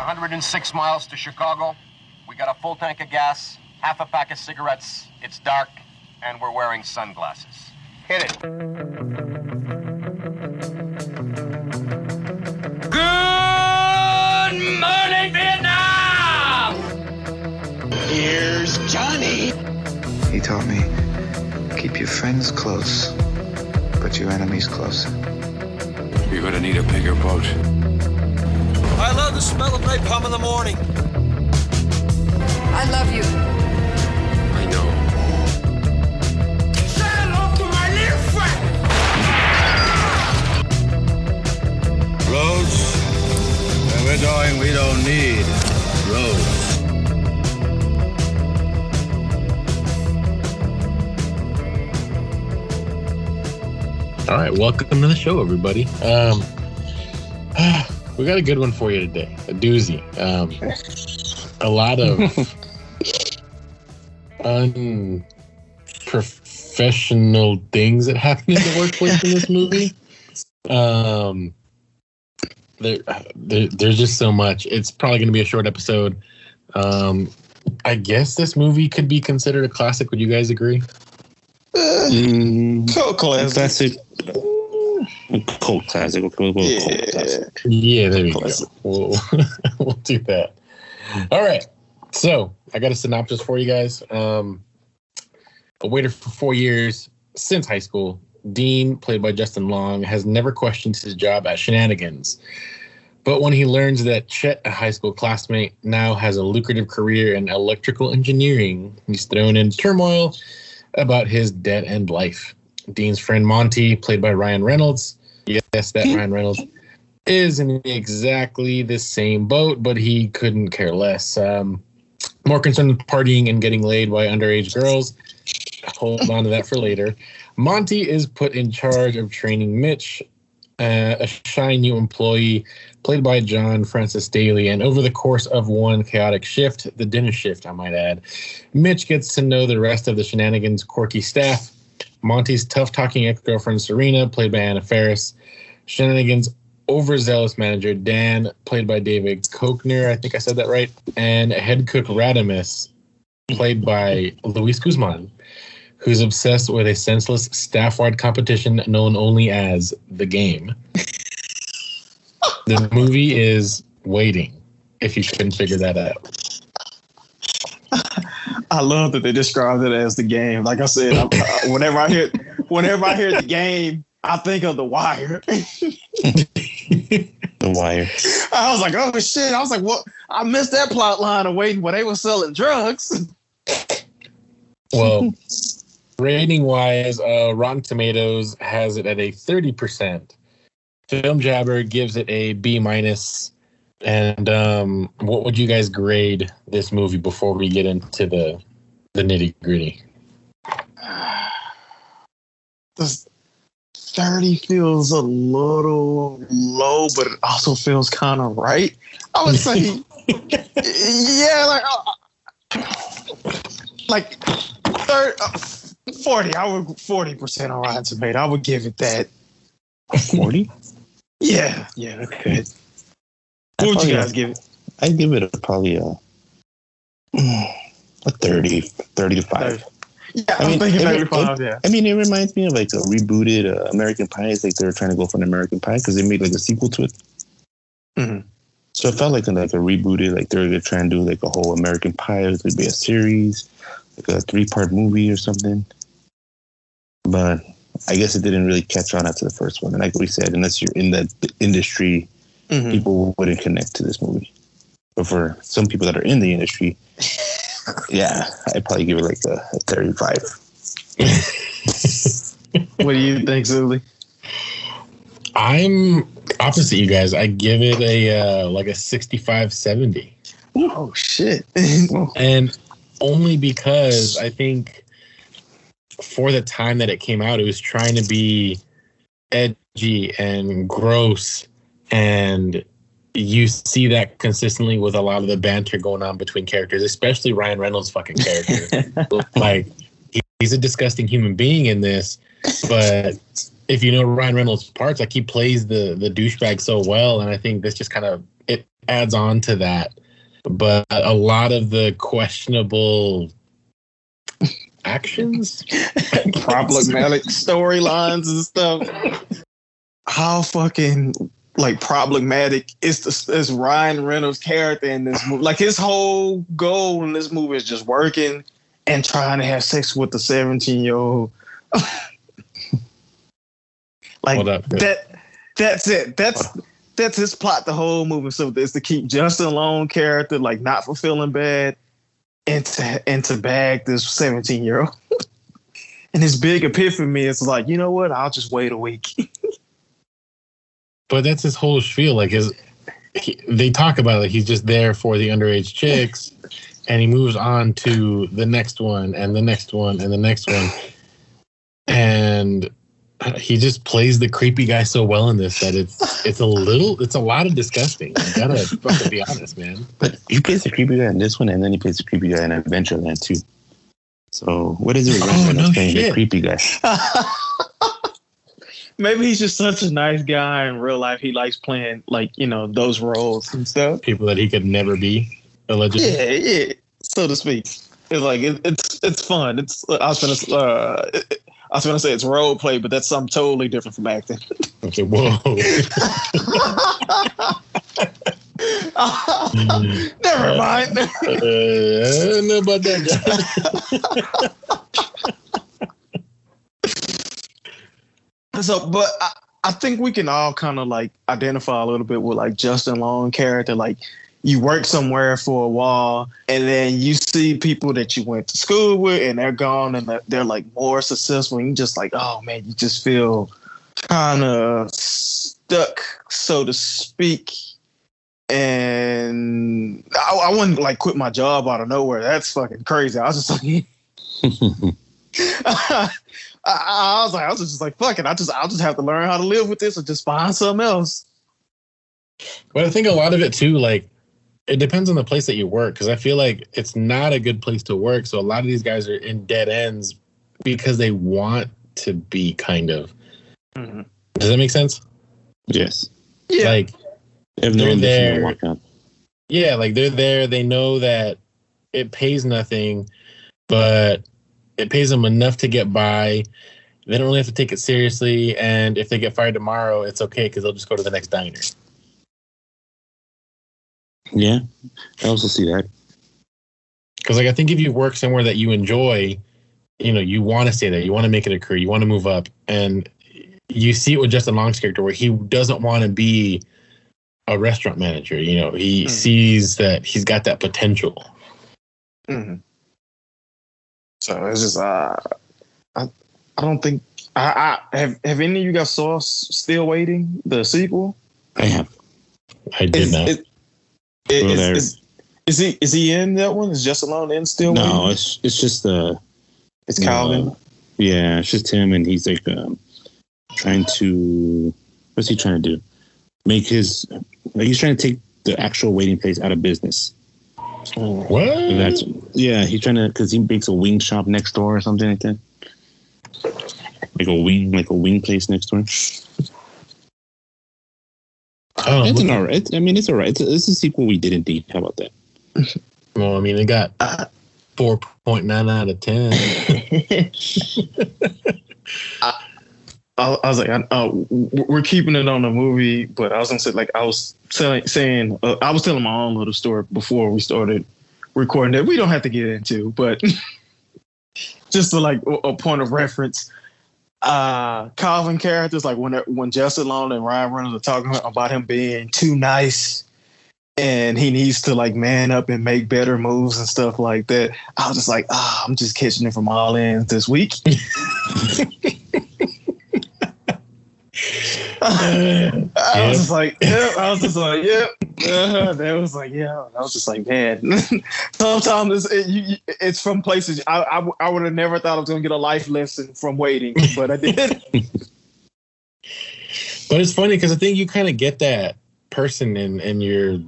106 miles to Chicago. We got a full tank of gas, half a pack of cigarettes. It's dark, and we're wearing sunglasses. Hit it. Good morning, Vietnam! Here's Johnny. He taught me keep your friends close, but your enemies closer. You're gonna need a bigger boat. I love the smell of napalm in the morning. I love you. I know. Say hello to my little friend! Roads? Where we're going, we don't need roads. All right, welcome to the show, everybody. Um, we got a good one for you today, a doozy. Um, a lot of unprofessional things that happen in the workplace in this movie. Um, there, there, there's just so much. It's probably going to be a short episode. Um, I guess this movie could be considered a classic. Would you guys agree? Mm, Cult classic. classic. Cult classic. We'll Yeah. classic. Yeah, there we go. We'll, we'll do that. All right. So I got a synopsis for you guys. Um, a waiter for four years since high school, Dean, played by Justin Long, has never questioned his job at Shenanigans. But when he learns that Chet, a high school classmate, now has a lucrative career in electrical engineering, he's thrown in turmoil about his dead end life. Dean's friend Monty, played by Ryan Reynolds, yes, that Ryan Reynolds, is in exactly the same boat, but he couldn't care less. Um, more concerned with partying and getting laid by underage girls. Hold on to that for later. Monty is put in charge of training Mitch, uh, a shy new employee played by John Francis Daley. And over the course of one chaotic shift, the dinner shift, I might add, Mitch gets to know the rest of the shenanigans' quirky staff. Monty's tough talking ex girlfriend Serena, played by Anna Faris. Shenanigans' overzealous manager Dan, played by David Koechner, I think I said that right, and head cook Raddimus, played by Luis Guzman, who's obsessed with a senseless staff-wide competition known only as the game. the movie is waiting. If you couldn't figure that out, I love that they described it as the game. Like I said, uh, whenever I hear whenever I hear the game, I think of the wire. The wire. I was like, oh shit. I was like, what? I missed that plot line of waiting where they were selling drugs. well, rating-wise, uh, Rotten Tomatoes has it at a thirty percent. Film Jabber gives it a B minus. And um, what would you guys grade this movie before we get into the the nitty gritty? This 30 feels a little low, but it also feels kind of right. I would say, yeah, like, uh, like third, uh, 40. I would 40% on Rotten Tomato. I would give it that. 40? Yeah, yeah, okay. What would you guys give it? I'd give it a, probably a, a 30, 30 to 5. Yeah, I mean, thinking it- 35, yeah. I mean, it reminds me of like a rebooted uh, American Pie. It's like they were trying to go for an American Pie because they made like a sequel to it. Mhm. So it felt like a, like a rebooted, like they were gonna try and do like a whole American Pie. It would be a series, like a three part movie or something. But I guess it didn't really catch on after the first one. And like we said, unless you're in that industry, Mhm. people wouldn't connect to this movie. But for some people that are in the industry, yeah, I'd probably give it like a, a 35. What do you think, Zuli? I'm opposite you guys. I give it a uh, like a 65 70. Oh, shit. And only because I think for the time that it came out, it was trying to be edgy and gross. And you see that consistently with a lot of the banter going on between characters, especially Ryan Reynolds' fucking character. like, he- he's a disgusting human being in this, but if you know Ryan Reynolds' parts, like he plays the the douchebag so well, and I think this just kind of it adds on to that. But a lot of the questionable actions, problematic storylines and stuff. How fucking like problematic is this is Ryan Reynolds' character in this movie? Like his whole goal in this movie is just working and trying to have sex with the 17 year old. like up. that that's it. That's that's his plot the whole movie. So it's to keep Justin Long character like not fulfilling bad and to and to bag this 17 year old. and his big epiphany is like, you know what? I'll just wait a week. but that's his whole spiel. Like his, he, they talk about it like he's just there for the underage chicks, and he moves on to the next one and the next one and the next one, and he just plays the creepy guy so well in this that it's it's a little it's a lot of disgusting. You gotta fucking be honest, man. But he plays the creepy guy in this one, and then he plays the creepy guy in Adventureland too. So what is it with Oh, no playing shit. the creepy guy? Maybe he's just such a nice guy in real life. He likes playing like, you know, those roles and stuff. People that he could never be, allegedly. Yeah, yeah, so to speak. It's like it, it's it's fun. It's I was gonna uh, it- I was gonna say it's role play, but that's something totally different from acting. Okay, whoa. Never mind. uh, I don't know about that. So, but I, I think we can all kind of like identify a little bit with like Justin Long character. Like, you work somewhere for a while, and then you see people that you went to school with, and they're gone, and they're, they're like more successful. And you just like, oh man, you just feel kind of stuck, so to speak. And I, I wouldn't like quit my job out of nowhere. That's fucking crazy. I was just like. I was like, I was just like, fuck it. I just, I'll just have to learn how to live with this, or just find something else. But I think a lot of it too, like it depends on the place that you work, because I feel like it's not a good place to work. So a lot of these guys are in dead ends because they want to be kind of. Mhm. Does that make sense? yes. Yeah. Like if no They're ambition there. yeah, like they're there. They know that it pays nothing, but it pays them enough to get by. They don't really have to take it seriously, and if they get fired tomorrow, it's okay because they'll just go to the next diner. Yeah, I also see that. Because like I think if you work somewhere that you enjoy, you know, you want to stay there, you want to make it a career, you want to move up, and you see it with Justin Long's character where he doesn't want to be a restaurant manager. You know, he Hmm. sees that he's got that potential. Mhm. So it's just, uh, I, I don't think I, I have. Have any of you guys saw Still Waiting, the sequel? I have. I did Is, not. is, is, Well, is, is he is he in that one? Is Justin Long in Still No, Waiting? it's it's just uh It's Calvin. uh, yeah, it's just him, and he's like um, trying to what's he trying to do? Make his like he's trying to take the actual waiting place out of business. What? And that's yeah, he's trying to because he makes a wing shop next door or something like that. Like a wing, like a wing place next door. Oh, It's an alright. I mean, it's alright. It's, a- it's a sequel we did indeed. How about that? well, I mean, it got uh, four point nine out of ten. I, I was like, I, uh, we're keeping it on the movie, but I was gonna say, like, I was telling, saying, uh, I was telling my own little story before we started recording that we don't have to get into, but just to like a, point of reference. Uh, Calvin characters like when when Justin Long and Ryan Reynolds are talking about him being too nice and he needs to like man up and make better moves and stuff like that. I was just like, ah, I'm just catching it from all ends this week. I was just like, yeah. I was just like, yeah. Uh, that was like, yeah. I was just like, man. Sometimes it's, it, you, you- it's from places I, I, I would have never thought I was gonna get a life lesson from waiting, but I did. But it's funny because I think you kind of get that person in in your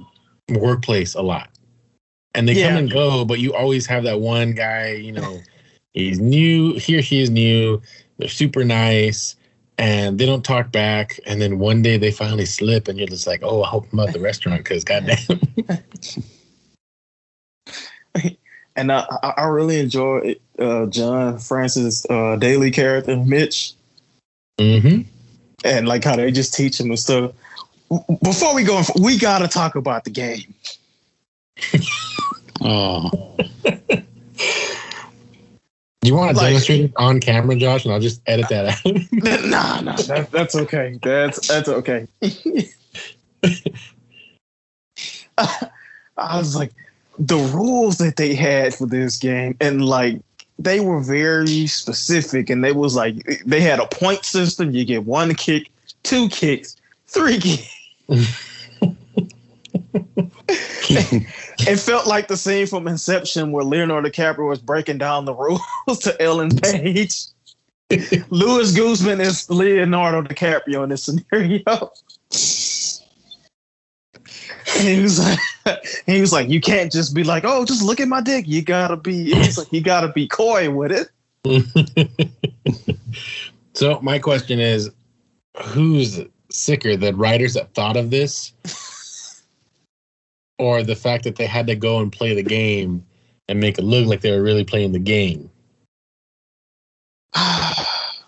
workplace a lot, and they Yeah. come and go, but you always have that one guy. You know, he's new. He or she is new. They're super nice, and they don't talk back. And then one day they finally slip, and you're just like, oh, I hope I'm at the restaurant because goddamn. and I, I I really enjoy uh, John Francis uh, Daley character Mitch, hmm and like how they just teach him and stuff. Before we go, we gotta talk about the game. Oh, Do you want to Like- demonstrate it on camera, Josh? And I'll just edit that out. nah, nah, that, that's okay. That's that's okay. I was like, the rules that they had for this game, and like they were very specific, and they was like they had a point system. You get one kick, two kicks, three kicks. it felt like the scene from Inception where Leonardo DiCaprio was breaking down the rules to Ellen Page. Luis Guzman is Leonardo DiCaprio in this scenario. And he was like, he was like, you can't just be like, oh, just look at my dick. You gotta be, he's like, you gotta be coy with it. so my question is, who's sicker, the writers that thought of this, or the fact that they had to go and play the game and make it look like they were really playing the game?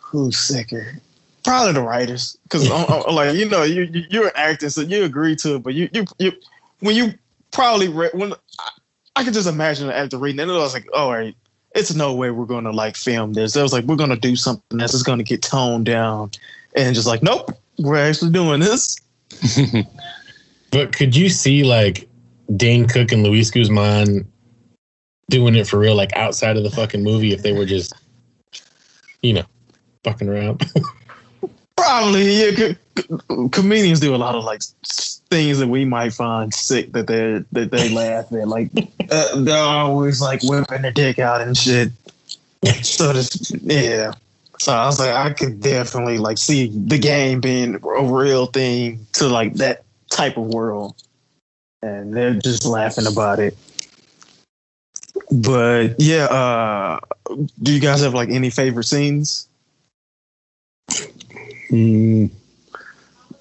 Who's sicker? Probably the writers, because like you know, you you- you're an actor, so you agree to it. But you you you when you probably read when I, I could just imagine actor reading it, and it was like, all right, it's no way we're gonna like film this. It was like we're gonna do something that's just gonna get toned down, and just like, nope, we're actually doing this. But could you see like Dane Cook and Luis Guzman doing it for real, like outside of the fucking movie, if they were just, you know, fucking around? Probably, yeah. co- co- comedians do a lot of like things that we might find sick that they that they laugh at. Like uh, they're always like whipping their dick out and shit. So this, yeah. So I was like, I could definitely like see the game being a real thing to like that type of world, and they're just laughing about it. But yeah, uh, do you guys have like any favorite scenes? Hmm.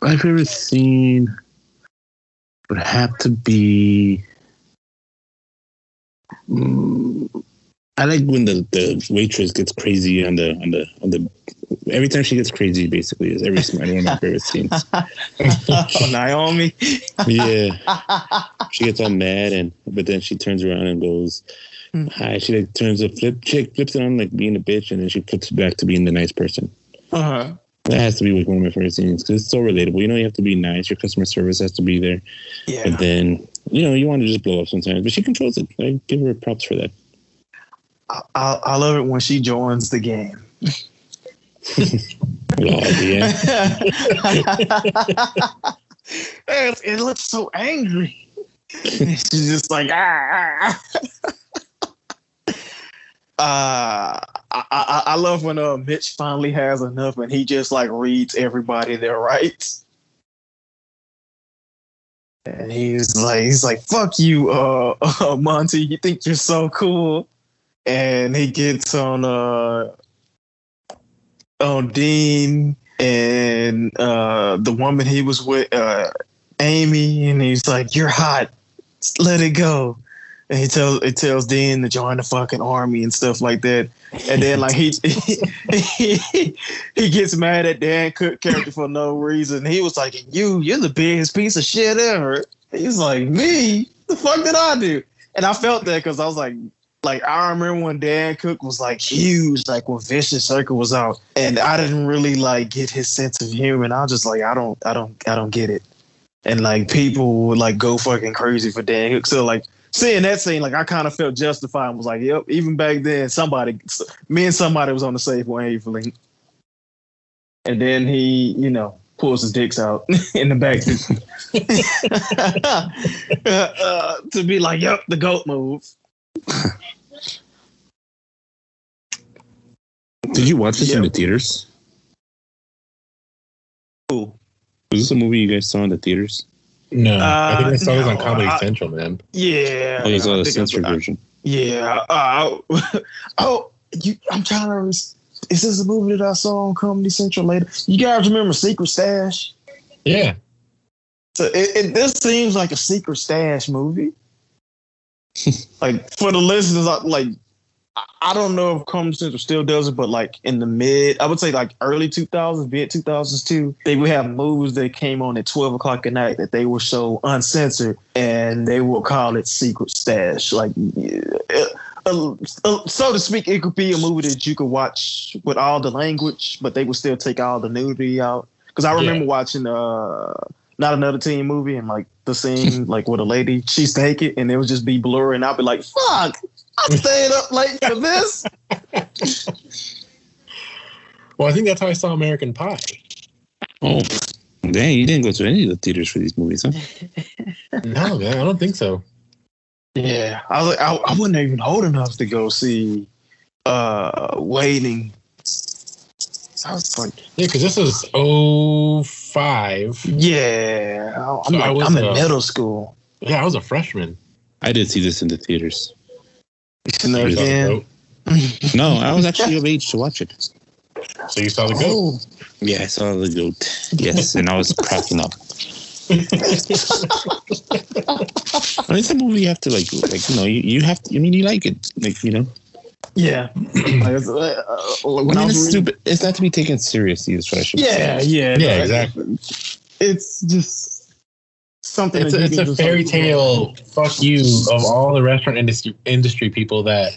my favorite scene would have to be. Mm, I like when the, the waitress gets crazy on the on the on the every time she gets crazy basically is every one of my favorite scenes. oh, Naomi. Yeah. she gets all mad and but then she turns around and goes Hmm. hi she like turns a flip chick flips it on like being a bitch and then she flips it back to being the nice person Uh-huh. that has to be like one of my favorite scenes because it's so relatable you know you have to be nice your customer service has to be there Yeah. but then you know you want to just blow up sometimes but she controls it i give her props for that I, I, I love it when she joins the game. Yeah it, it looks so angry. She's just like, ah. Uh, I, I, I love when uh, Mitch finally has enough and he just like reads everybody their rights. And he's like, he's like, fuck you, uh, uh, Monty. You think you're so cool. And he gets on, uh, on Dean and uh, the woman he was with, uh, Amy, and he's like, "You're hot, let it go." And he tells it tells Dean to join the fucking army and stuff like that. And then like he he, he gets mad at Dane Cook character for no reason. He was like, "You, you're the biggest piece of shit ever." He's like, "Me? The fuck did I do?" And I felt that because I was like, like I remember when Dane Cook was like huge, like when Vicious Circle was out, and I didn't really like get his sense of humor. And I was just like, I don't, I don't, I don't get it. And like people would like go fucking crazy for Dane Cook. So like seeing that scene, like I kind of felt justified and was like, yep. Even back then, somebody, me and somebody was on the safe wavelength. And then he, you know, pulls his dicks out in the back uh, to be like, yep, the goat move. Did you watch this in the theaters Cool. was this a movie you guys saw in the theaters No, I think I saw this on Comedy I- Central, man. Yeah. oh you saw the censored version. Yeah. Uh, oh, you, I'm trying to. is this a movie that I saw on Comedy Central later? You guys remember Secret Stash? Yeah. So it, it this seems like a Secret Stash movie. Like for the listeners, like I- don't know if Comedy Central still does it, but like in the mid, I would say like early 2000s, mid 2000s too, they would have movies that came on at 12 o'clock at night that they would show uncensored, and they would call it Secret Stash. Like, uh, uh, uh, so to speak, it could be a movie that you could watch with all the language, but they would still take all the nudity out. Because I remember Yeah. watching uh, not another teen movie, and like the scene like with a lady, she's naked, and it would just be blurry, and I'd be like, "Fuck." I stayed up late for this. Well, I think that's how I saw American Pie. Oh, dang! You didn't go to any of the theaters for these movies, huh? No, man, I don't think so. Yeah, I was like, I, I wasn't even old enough to go see uh Waiting. I was like, Yeah, because this is 05. yeah, I'm, So I like, was, I'm in uh, middle school. Yeah, I was a freshman. I did see this in the theaters. You know, you the. No, I was actually of age to watch it. So you saw the goat. Oh, Yeah, I saw the goat. Yes, and I was cracking up. I mean, it's a movie you have to like, like you know, you, you have to. I mean, you like it, like you know. Yeah. Like, it's, uh, uh, when I I mean, was it's reading- stupid. It's not to be taken seriously. Is what I should yeah, say. yeah, Yeah, like, exactly. It's just something. It's a, it's a fairy tale fuck you of all the restaurant industry industry people that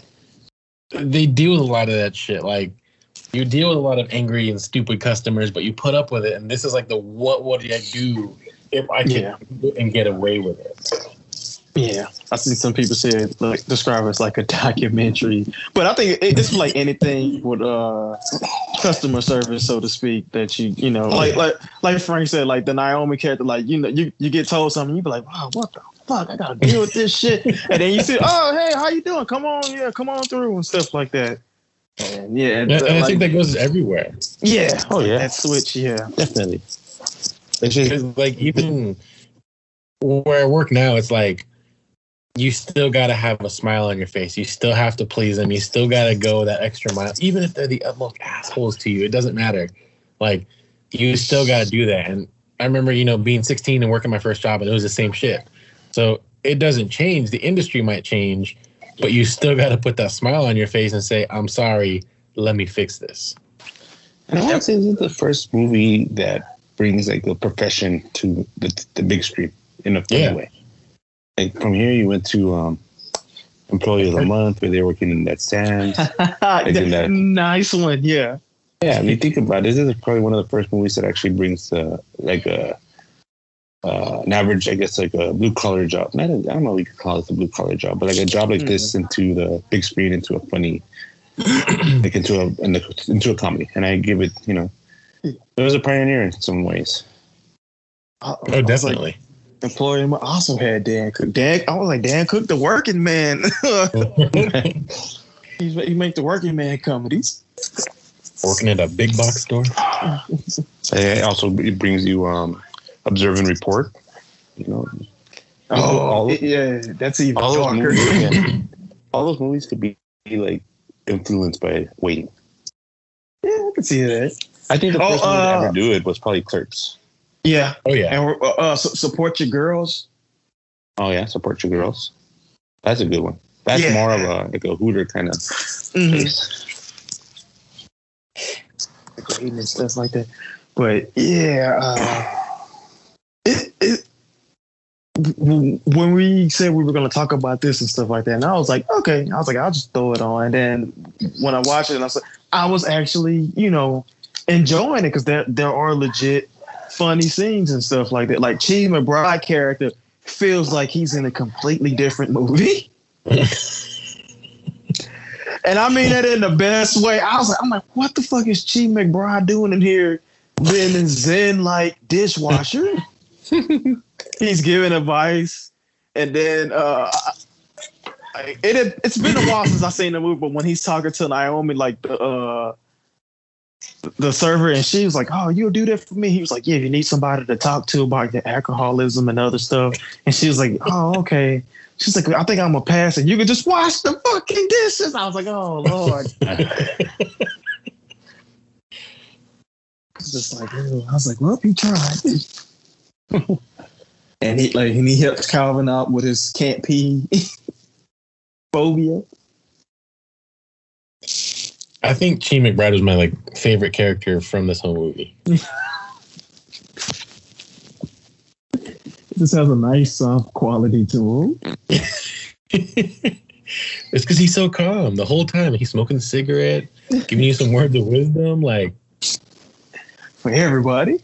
they deal with a lot of that shit. Like you deal with a lot of angry and stupid customers, but you put up with it. And this is like the what would I do if I can Yeah. and get away with it? Yeah, I see some people say like describe it as like a documentary, but I think it, it's like anything with uh customer service, so to speak. That you you know, like like like Frank said, like the Naomi character, like you know, you you get told something, you be like, wow, what the fuck, I gotta deal with this shit, and then you see, oh hey, how you doing? Come on, yeah, come on through and stuff like that. And yeah, And, and I like- think that goes everywhere. yeah, Oh, yeah. that switch, yeah, Definitely. It's just, Because like even where I work now, it's like you still got to have a smile on your face. You still have to please them. You still got to go that extra mile, even if they're the utmost assholes to you. It doesn't matter. Like you still got to do that. And I remember, you know, being 16 and working my first job, and it was the same shit. So it doesn't change. The industry might change, but you still got to put that smile on your face and say, "I'm sorry. Let me fix this." and I want to say this is the first movie that brings like the profession to the, the big screen in a funny Yeah. way. Like from here, you went to um, Employee of the Month, where they're working in that stand. did that. nice one, yeah, Yeah, I mean, think about it. This is probably one of the first movies that actually brings uh, like a uh, an average, I guess, like a blue collar job. Not, a, I don't know if you could call it a blue collar job, but like a job like this into the big screen, into a funny, like into a in the- into a comedy. And I give it, you know, it was a pioneer in some ways. I- I Oh, definitely. like, definitely. employee I also had Dane Cook. Dan, I was like Dane Cook, the working man. He's he make the working man comedies. Working at a big box store. It also it brings you um, observe and report. You know, Oh, all- yeah, that's even all those darker. movies, yeah. all those movies could be like influenced by waiting. yeah, I can see that. I think the Oh, first one to uh, ever do it was probably Clerks. Yeah, Oh yeah. and we're, uh, uh, su- support your girls. Oh yeah, support your girls. That's a good one. That's Yeah. more of a like a Hooter kind of mm-hmm. face. And stuff like that. But yeah, uh, it, it, when we said we were going to talk about this and stuff like that, and I was like, okay, I was like, I'll just throw it on. And then when I watched it, and I was like, I was actually, you know, enjoying it because there there are legit funny scenes and stuff like that. Like Chi McBride character feels like he's in a completely different movie. And I mean that in the best way. I was like, I'm like, what the fuck is Chi McBride doing in here being a Zen like dishwasher? He's giving advice. And then uh I- it it's been a while since I seen the movie, but when he's talking to Naomi, like the uh the server, and she was like, "Oh, you'll do that for me." He was like, "Yeah, if you need somebody to talk to about your alcoholism and other stuff," and she was like, "Oh, okay." She's like, "I think I'm gonna pass, and you can just wash the fucking dishes." I was like, "Oh Lord." just like, Ew. I was like, well, he tried. and he like, and he helps Calvin out with his can't pee phobia. I think Chi McBride was my like favorite character from this whole movie. This has a nice soft quality to him. it's because he's so calm the whole time. He's smoking a cigarette, giving you some words of wisdom. Like, for everybody.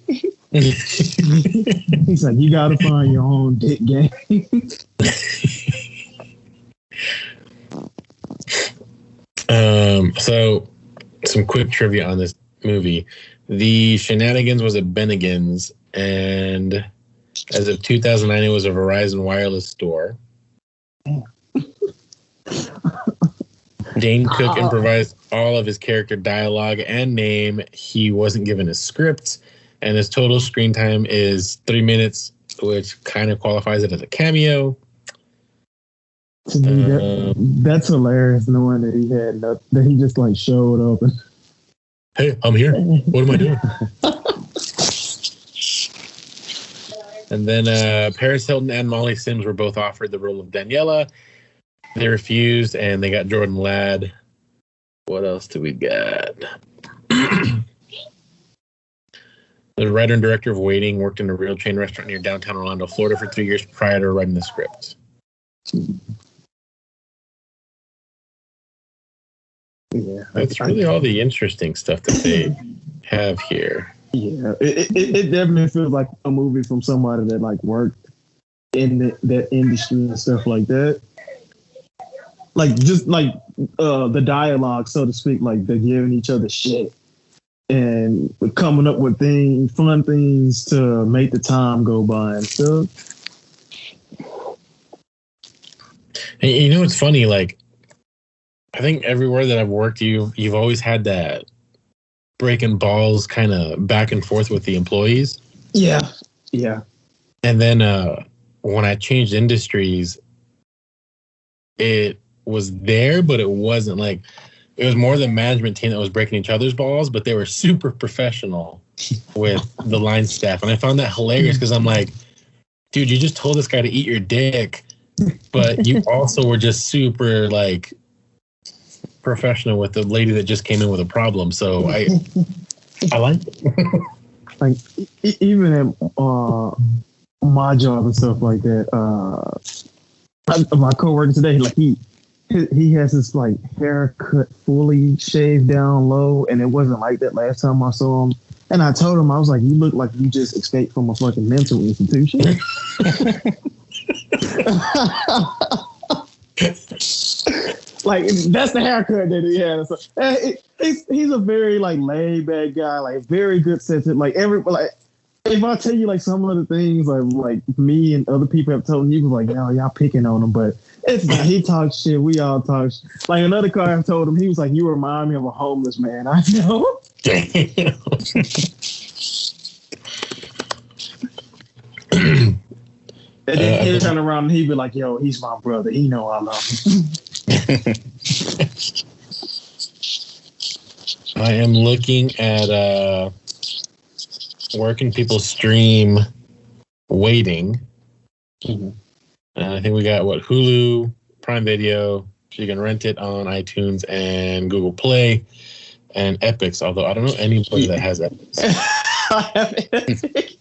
He's like, you gotta find your own dick game. Um, so some quick trivia on this movie. The shenanigans was at Bennigan's, and as of 2009, it was a Verizon wireless store. Dane Cook improvised all of his character dialogue and name. He wasn't given a script, and his total screen time is three minutes, which kind of qualifies it as a cameo. To me, that, Um, that's hilarious knowing that he had no, that he just like showed up and Hey, I'm here. What am I doing? and then uh, Paris Hilton and Molly Sims were both offered the role of Daniela. They refused, and they got Jordan Ladd. What else do we got? the writer and director of Waiting worked in a real chain restaurant near downtown Orlando, Florida, for three years prior to writing the script. Yeah, That's really all the interesting stuff that they have here. Yeah, it, it, it definitely feels like a movie from somebody that like worked in the, that industry and stuff like that. Like just like uh the dialogue, so to speak, like they're giving each other shit and coming up with things, fun things to make the time go by and stuff. And you know it's funny? Like, I think everywhere that I've worked, you you've always had that breaking balls kind of back and forth with the employees. Yeah, yeah, And then uh, when I changed industries, it was there, but it wasn't like it was more the management team that was breaking each other's balls, but they were super professional with the line staff. And I found that hilarious because I'm like, dude, you just told this guy to eat your dick, but you also were just super like professional with the lady that just came in with a problem. So I I like like even at uh my job and stuff like that. Uh, I- my coworker today, like he he he has this like haircut fully shaved down low, and it wasn't like that last time I saw him. And I told him I was like, "You look like you just escaped from a fucking mental institution." like that's the haircut that he had. So, it- he's he's a very like laid back guy, like very good sense. of- Like every like if I tell you like some of the things like like me and other people have told him, he was like, "Yo, y'all picking on him," but it's not. He talks shit. We all talk. sh- Like another car I told him, he was like, "You remind me of a homeless man." I know. Damn. And then Uh, he'd turn around and he'd be like, "Yo, he's my brother. He know I love him." I am looking at uh where can people stream waiting. Mhm. Uh, I think we got what Hulu, Prime Video. So you can rent it on iTunes and Google Play and Epix. Although I don't know anybody that has Epix. I have Epic.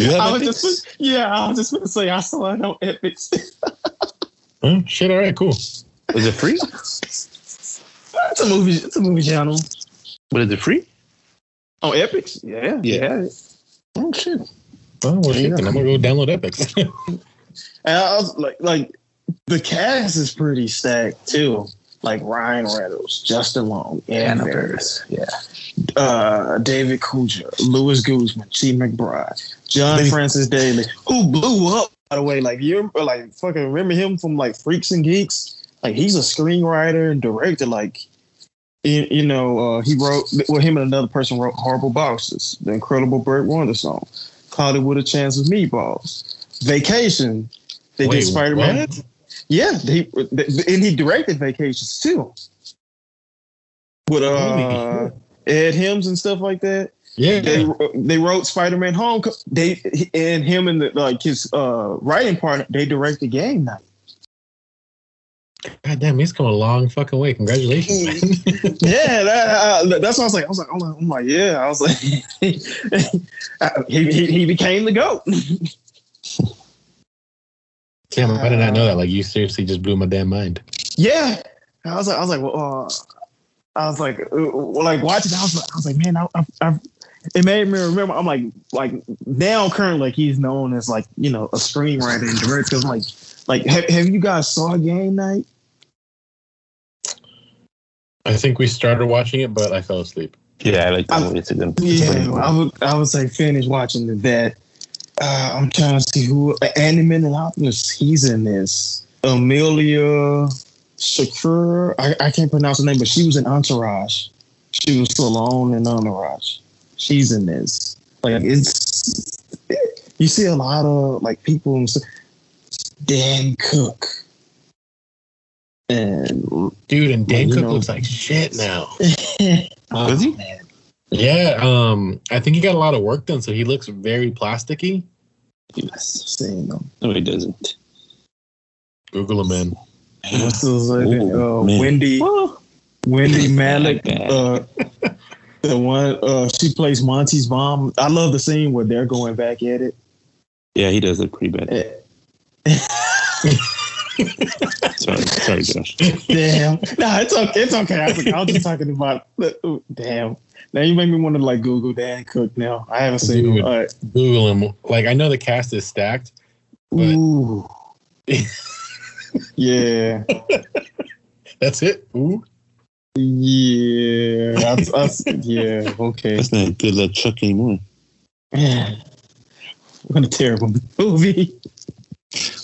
I was Epix? just, yeah, I was just gonna say I saw it on Epix. Oh, shit! All right, cool. Is it free? It's a movie. It's a movie channel But is it free? on Epix. Yeah, Yeah. yeah. Oh shit! Oh, well, There you shit, I'm gonna go download Epix. And I was like, like the cast is pretty stacked too. Like Ryan Reynolds, Justin Long, Anna Anna Faris, yeah, uh, David Kuja, Luis Guzman, Chi McBride, John Baby- Francis Daley, who blew up by the way. Like you, like fucking remember him from like Freaks and Geeks. Like he's a screenwriter and director. Like you, you know, uh, he wrote. Well, him and another person wrote "Horrible Bosses," the incredible Burt Wonderstone. Called it with a chance of meatballs. Vacation. They Wait, did Spider Man. Yeah, they, and he directed Vacations too. With uh, Ed Helms and stuff like that. Yeah. They they wrote Spider Man Home. They and him and the, like his uh, writing partner. They directed Game Night. God damn, he's come a long fucking way. Congratulations, man. yeah, that, uh, that's what I was like. I was like, I'm like, I'm like yeah. I was like, he, he he became the goat. damn, I did not know that. Like, you seriously just blew my damn mind. Yeah, I was like, I was like, well, uh, I was like, uh, like watching. I was like, I was like, man, I, I, I, it made me remember. I'm like, like now currently, like he's known as like you know a screenwriter and director. I'm like, like have, have you guys saw Game Night? I think we started watching it, but I fell asleep. Yeah, I like that I'm- movie. It's a good. Yeah, I was I was like finished watching the that. Uh, I'm trying to see who Andy Milonakis. He's in this. Amelia Shakur. I, I can't pronounce her name, but she was in Entourage. She was Stallone in Entourage. She's in this. Like it's you see a lot of like people. and stuff. Dane Cook. And Dude, and Dan Well, Cook know- looks like shit now. oh, Does he? man. Yeah, um, I think he got a lot of work done, so he looks very plasticky. Yes. Seeing them. No, he doesn't. Google him, man. What's those like, Ooh, uh, man. Wendy Wendie Malick, like uh, the one uh, she plays Monty's mom. I love the scene where they're going back at it. Yeah, he does look pretty bad. Sorry, sorry, Josh. Damn, no, it's okay. It's okay. I, was- I was just talking about. Damn, now you make me want to like Google Dane Cook. Now I haven't seen him. Dude. All right. Google him. Like, I know the cast is stacked. But- Ooh. yeah, That's it. Ooh. yeah, that's, that's, yeah. Okay. That's not a good luck Chuck anymore. what a terrible movie.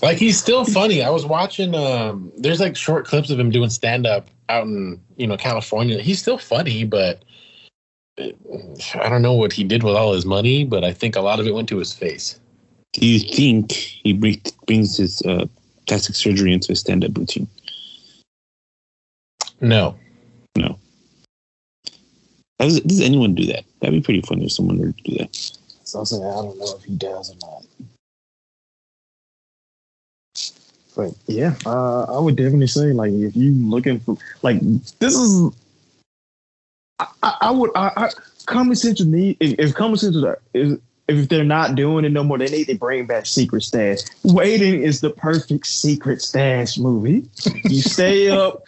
Like he's still funny. I was watching um there's like short clips of him doing stand up out in, you know, California. He's still funny, but I don't know what he did with all his money, but I think a lot of it went to his face. Do you think he brings his uh, plastic surgery into his stand-up routine? No. No. Does, does anyone do that? That'd be pretty fun if someone were to do that. So I'm saying I don't know if he does or not. But yeah, uh, I would definitely say like if you looking for like this is, I, I, I would I, I Comedy Central need if, if Comedy Central is if they're not doing it no more, they need to bring back Secret Stash. Waiting is the perfect Secret Stash movie. You stay up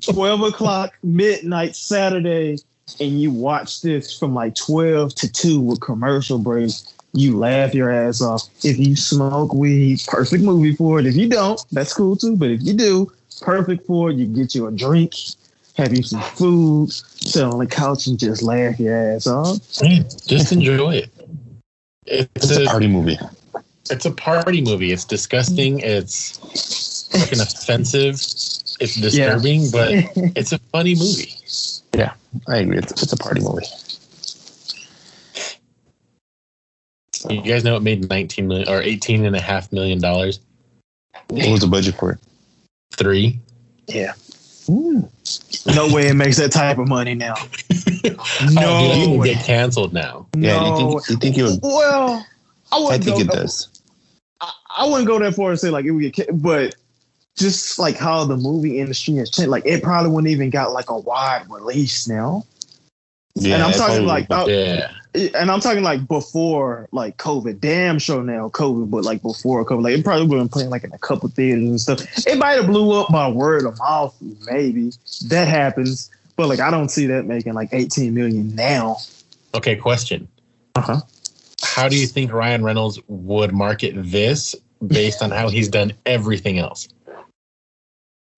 twelve o'clock midnight Saturday and you watch this from like 12 to 2 with commercial breaks, you laugh your ass off. If you smoke weed, perfect movie for it. If you don't, that's cool too. But if you do, perfect for it. You get you a drink, have you some food, sit on the couch and just laugh your ass off. Yeah, just enjoy it. It's It's a a party movie. it's a party movie. It's disgusting. It's fucking offensive. It's disturbing, but it's a funny movie. Yeah, I agree. It's, it's a party movie. You guys know it made 19 million or 18 and a half million dollars. What was the budget for it? Three. Yeah. Hmm. No way it makes that type of money now. Oh, dude, No it would get canceled now. Yeah, you think you think it would? Well, I I wouldn't think go, it does. I, I wouldn't go that far and say like it would get, ca- but just like how the movie industry has changed, like it probably wouldn't even got like a wide release now. Yeah, and I'm talking like, Yeah. and I'm talking like before like COVID. Damn sure now COVID, but like before COVID, like it probably would have been playing like in a couple theaters and stuff. It might have blew up by word of mouth, maybe that happens. But like I don't see that making like 18 million now. Okay, question. Uh-huh. How do you think Ryan Reynolds would market this based on how he's done everything else?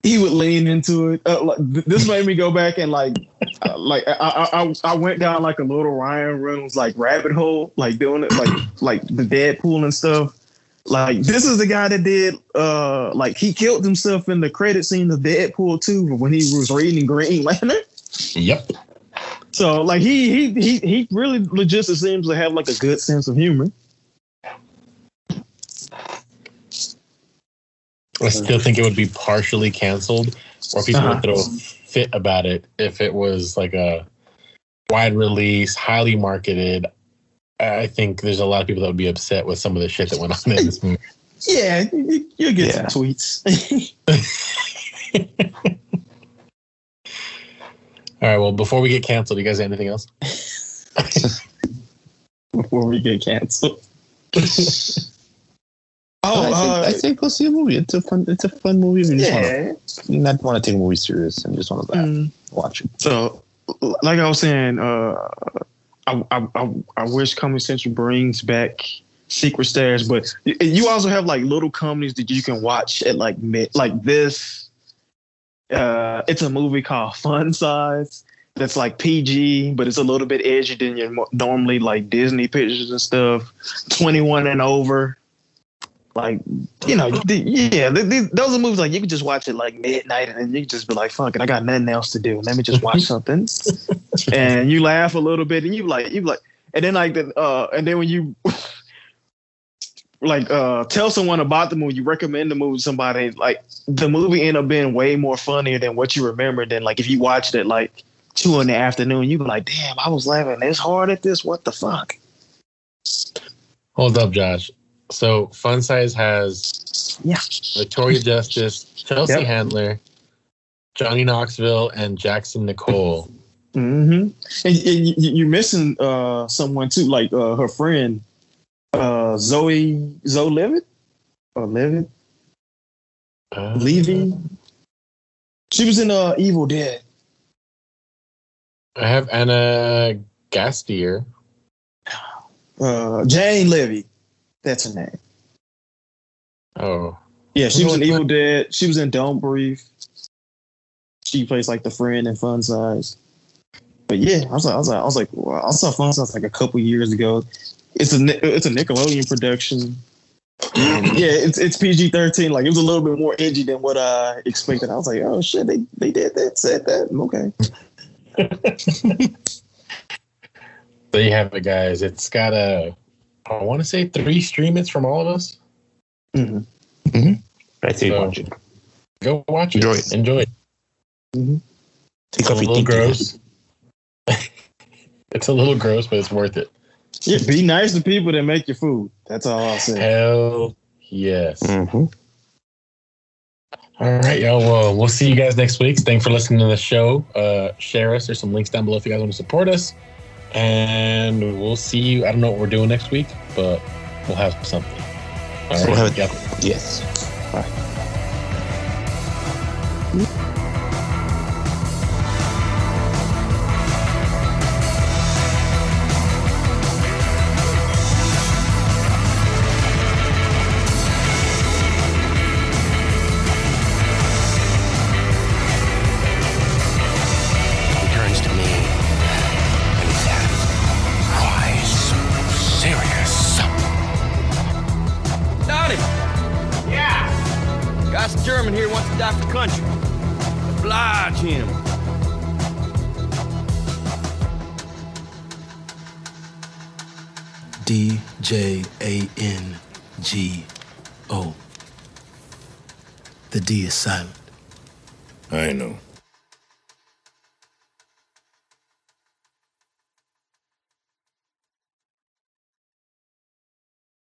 He would lean into it. Uh, like, th- this made me go back and like, uh, like I, I I I went down like a little Ryan Reynolds like rabbit hole, like doing it like like the Deadpool and stuff. Like this is the guy that did uh like he killed himself in the credit scene of Deadpool 2 when he was reading Green Lantern. Yep. So like he he he he really just seems to have like a good sense of humor. I still think it would be partially canceled, or people Uh-huh. would throw a fit about it if it was like a wide release, highly marketed. I think there's a lot of people that would be upset with some of the shit that went on in this movie. Yeah, you, you get Yeah. some tweets. All right. Well, before we get canceled, you guys have anything else? before we get canceled. oh, I, think, uh, I think go see a movie. It's a fun. It's a fun movie. If you just yeah. want to not want to take a movie serious and just want to laugh, Mm. watch it. So, like I was saying, uh, I, I, I, I wish Comedy Central brings back Secret Stairs, but you also have like little comedies that you can watch at like mid, like this. Uh, it's a movie called Fun Size that's like PG, but it's a little bit edgy than your normally like Disney pictures and stuff. Twenty one and over. Like you know, the, yeah, the, the, those are movies like you can just watch it like midnight and then you just be like, "Fuck it, I got nothing else to do. Let me just watch something." and you laugh a little bit, and you like, you like, and then like the, uh, and then when you like uh tell someone about the movie, you recommend the movie to somebody, like the movie end up being way more funnier than what you remember. Than like if you watched it like two in the afternoon, you be like, "Damn, I was laughing this hard at this. What the fuck?" Hold up, Josh. So Fun Size has Yeah. Victoria Justice, Chelsea Yep. Handler, Johnny Knoxville, and Jackson Nicoll. Mm-hmm. And, and you, you're missing uh someone too, like uh her friend uh Zoe Zoe Levitt or Levitt Uh, Levy. She was in uh Evil Dead. I have Ana Gasteyer. Uh Jane Levy. That's her name. Oh, Yeah, she was in Evil Dead. She was in Don't Breathe. She plays like the friend in Fun Size. But yeah, I was like, I was like, I was like, wow, I saw Fun Size like a couple years ago. It's a it's a Nickelodeon production. And yeah, it's it's PG thirteen. Like it was a little bit more edgy than what I expected. I was like, oh shit, they they did that, said that. Okay. there you have it, guys. It's got a, I want to say three streamers from all of us. hmm I say So- watch it. Go watch it. Enjoy it. Enjoy it. Take It's a little thinking gross. it's a little gross, but it's worth it. Yeah, be nice to people that make your food. That's all I'll say. Hell yes. Mm-hmm. All right, y'all. Well, we'll see you guys next week. Thanks for listening to the show. Uh, share us. There's some links down below if you guys want to support us. And we'll see you. I don't know what we're doing next week, but we'll have something. All right. We'll have it. Yep. Yes. He I know.